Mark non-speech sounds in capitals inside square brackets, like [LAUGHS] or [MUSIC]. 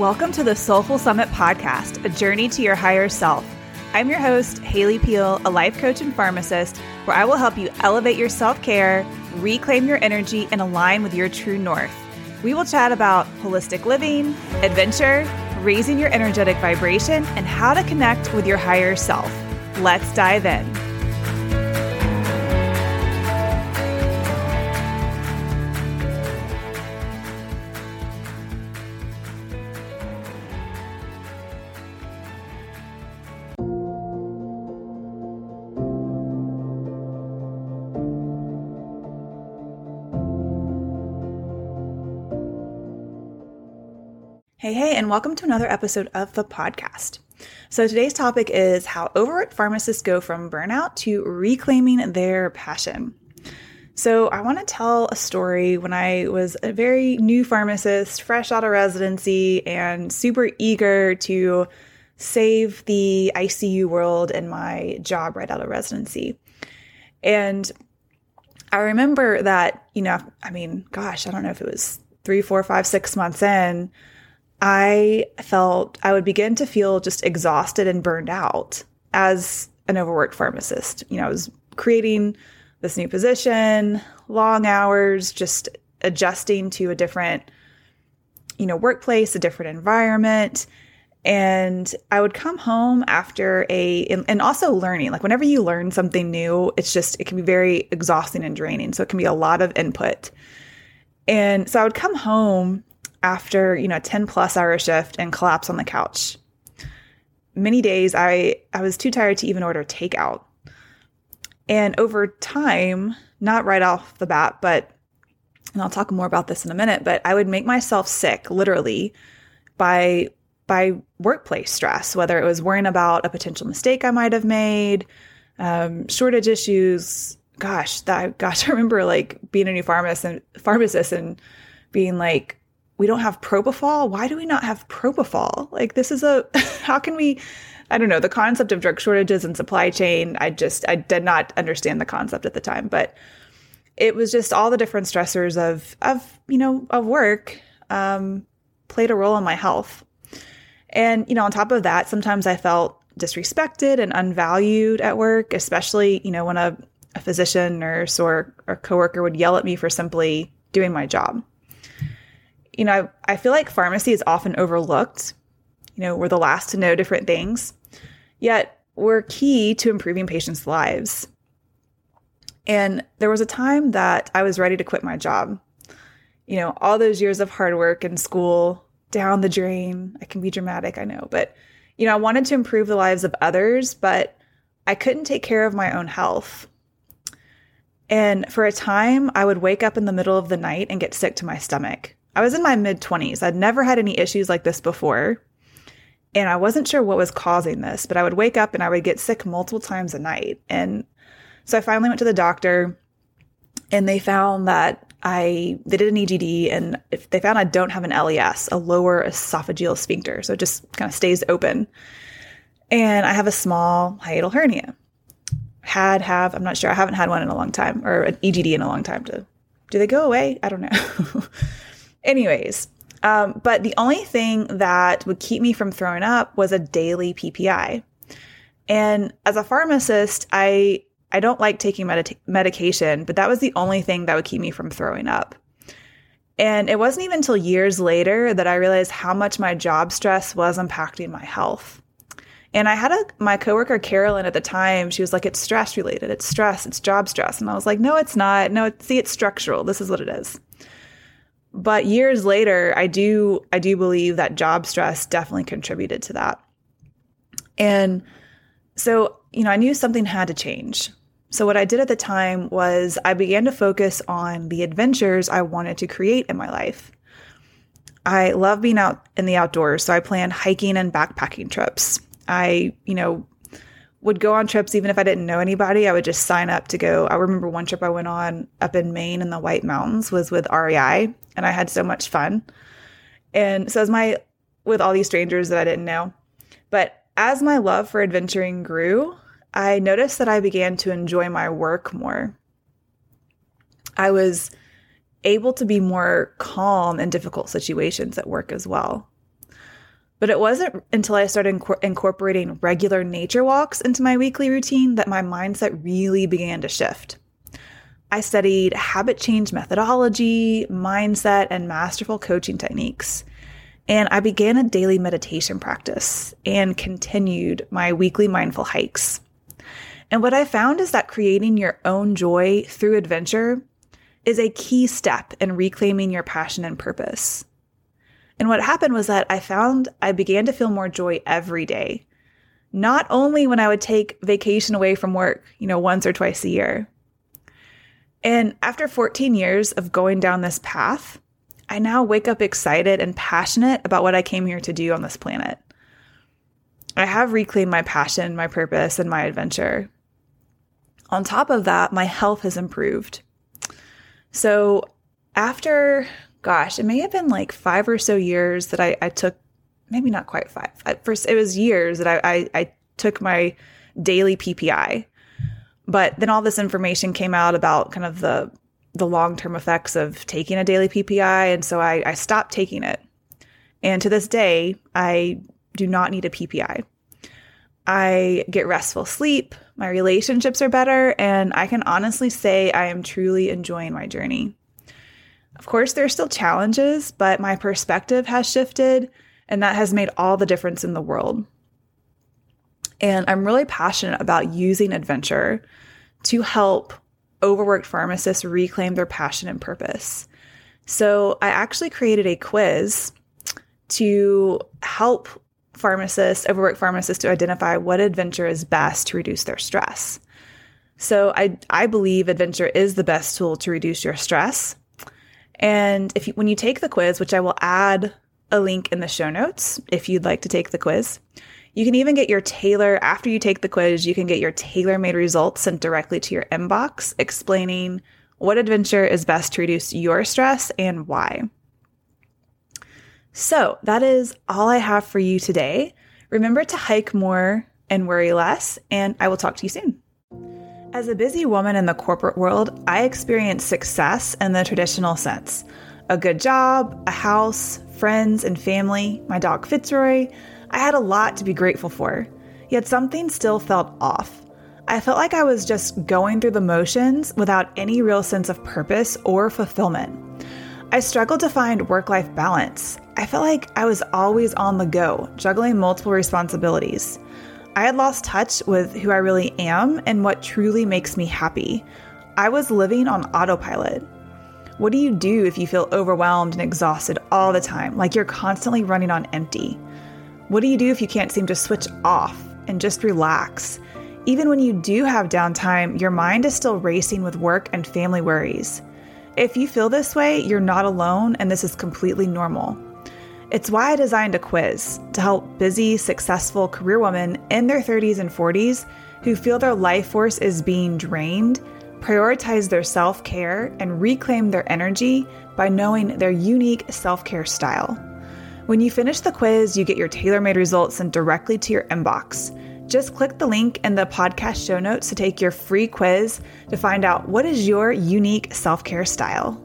Welcome to the Soulful Summit podcast, a journey to your higher self. I'm your host, Haley Peel, a life coach and pharmacist, where I will help you elevate your self care, reclaim your energy, and align with your true north. We will chat about holistic living, adventure, raising your energetic vibration, and how to connect with your higher self. Let's dive in. Hey, hey, and welcome to another episode of the podcast. So, today's topic is how overworked pharmacists go from burnout to reclaiming their passion. So, I want to tell a story when I was a very new pharmacist, fresh out of residency, and super eager to save the ICU world in my job right out of residency. And I remember that, you know, I mean, gosh, I don't know if it was three, four, five, six months in I felt I would begin to feel just exhausted and burned out as an overworked pharmacist. You know, I was creating this new position, long hours, just adjusting to a different, you know, workplace, a different environment. And I would come home after a, and also learning, like whenever you learn something new, it's just, it can be very exhausting and draining. So it can be a lot of input. And so I would come home after, you know, a 10 plus hour shift and collapse on the couch. Many days I I was too tired to even order takeout. And over time, not right off the bat, but and I'll talk more about this in a minute, but I would make myself sick literally by by workplace stress, whether it was worrying about a potential mistake I might have made, um, shortage issues. Gosh, that gosh, [LAUGHS] I remember like being a new pharmacist and pharmacist and being like, we don't have propofol. Why do we not have propofol? Like this is a [LAUGHS] how can we I don't know, the concept of drug shortages and supply chain, I just I did not understand the concept at the time, but it was just all the different stressors of of, you know, of work um played a role in my health. And, you know, on top of that, sometimes I felt disrespected and unvalued at work, especially, you know, when a, a physician, nurse, or, or coworker would yell at me for simply doing my job you know, I, I feel like pharmacy is often overlooked. You know, we're the last to know different things, yet we're key to improving patients' lives. And there was a time that I was ready to quit my job. You know, all those years of hard work and school down the drain. I can be dramatic, I know, but you know, I wanted to improve the lives of others, but I couldn't take care of my own health. And for a time, I would wake up in the middle of the night and get sick to my stomach. I was in my mid 20s. I'd never had any issues like this before. And I wasn't sure what was causing this, but I would wake up and I would get sick multiple times a night. And so I finally went to the doctor and they found that I they did an EGD and if they found I don't have an LES, a lower esophageal sphincter. So it just kind of stays open. And I have a small hiatal hernia. Had have, I'm not sure. I haven't had one in a long time or an EGD in a long time to do they go away? I don't know. [LAUGHS] Anyways, um, but the only thing that would keep me from throwing up was a daily PPI. And as a pharmacist, I I don't like taking medication, but that was the only thing that would keep me from throwing up. And it wasn't even until years later that I realized how much my job stress was impacting my health. And I had a my coworker Carolyn at the time. She was like, "It's stress related. It's stress. It's job stress." And I was like, "No, it's not. No, see, it's structural. This is what it is." But years later, I do I do believe that job stress definitely contributed to that. And so, you know, I knew something had to change. So what I did at the time was I began to focus on the adventures I wanted to create in my life. I love being out in the outdoors, so I planned hiking and backpacking trips. I, you know, would go on trips even if I didn't know anybody. I would just sign up to go. I remember one trip I went on up in Maine in the White Mountains was with REI, and I had so much fun. And so as my with all these strangers that I didn't know. But as my love for adventuring grew, I noticed that I began to enjoy my work more. I was able to be more calm in difficult situations at work as well. But it wasn't until I started inc- incorporating regular nature walks into my weekly routine that my mindset really began to shift. I studied habit change methodology, mindset, and masterful coaching techniques. And I began a daily meditation practice and continued my weekly mindful hikes. And what I found is that creating your own joy through adventure is a key step in reclaiming your passion and purpose. And what happened was that I found I began to feel more joy every day. Not only when I would take vacation away from work, you know, once or twice a year. And after 14 years of going down this path, I now wake up excited and passionate about what I came here to do on this planet. I have reclaimed my passion, my purpose, and my adventure. On top of that, my health has improved. So, after, gosh, it may have been like five or so years that I, I took, maybe not quite five. At first, it was years that I, I, I took my daily PPI. But then all this information came out about kind of the the long term effects of taking a daily PPI, and so I, I stopped taking it. And to this day, I do not need a PPI. I get restful sleep, my relationships are better, and I can honestly say I am truly enjoying my journey. Of course, there are still challenges, but my perspective has shifted, and that has made all the difference in the world. And I'm really passionate about using adventure to help overworked pharmacists reclaim their passion and purpose. So I actually created a quiz to help pharmacists, overworked pharmacists, to identify what adventure is best to reduce their stress. So I I believe adventure is the best tool to reduce your stress. And if you, when you take the quiz, which I will add a link in the show notes if you'd like to take the quiz, you can even get your tailor, after you take the quiz, you can get your tailor made results sent directly to your inbox explaining what adventure is best to reduce your stress and why. So that is all I have for you today. Remember to hike more and worry less, and I will talk to you soon. As a busy woman in the corporate world, I experience success in the traditional sense a good job, a house, friends, and family, my dog Fitzroy, I had a lot to be grateful for, yet something still felt off. I felt like I was just going through the motions without any real sense of purpose or fulfillment. I struggled to find work life balance. I felt like I was always on the go, juggling multiple responsibilities. I had lost touch with who I really am and what truly makes me happy. I was living on autopilot. What do you do if you feel overwhelmed and exhausted all the time, like you're constantly running on empty? What do you do if you can't seem to switch off and just relax? Even when you do have downtime, your mind is still racing with work and family worries. If you feel this way, you're not alone and this is completely normal. It's why I designed a quiz to help busy, successful career women in their 30s and 40s who feel their life force is being drained prioritize their self care and reclaim their energy by knowing their unique self care style. When you finish the quiz, you get your tailor made results sent directly to your inbox. Just click the link in the podcast show notes to take your free quiz to find out what is your unique self care style.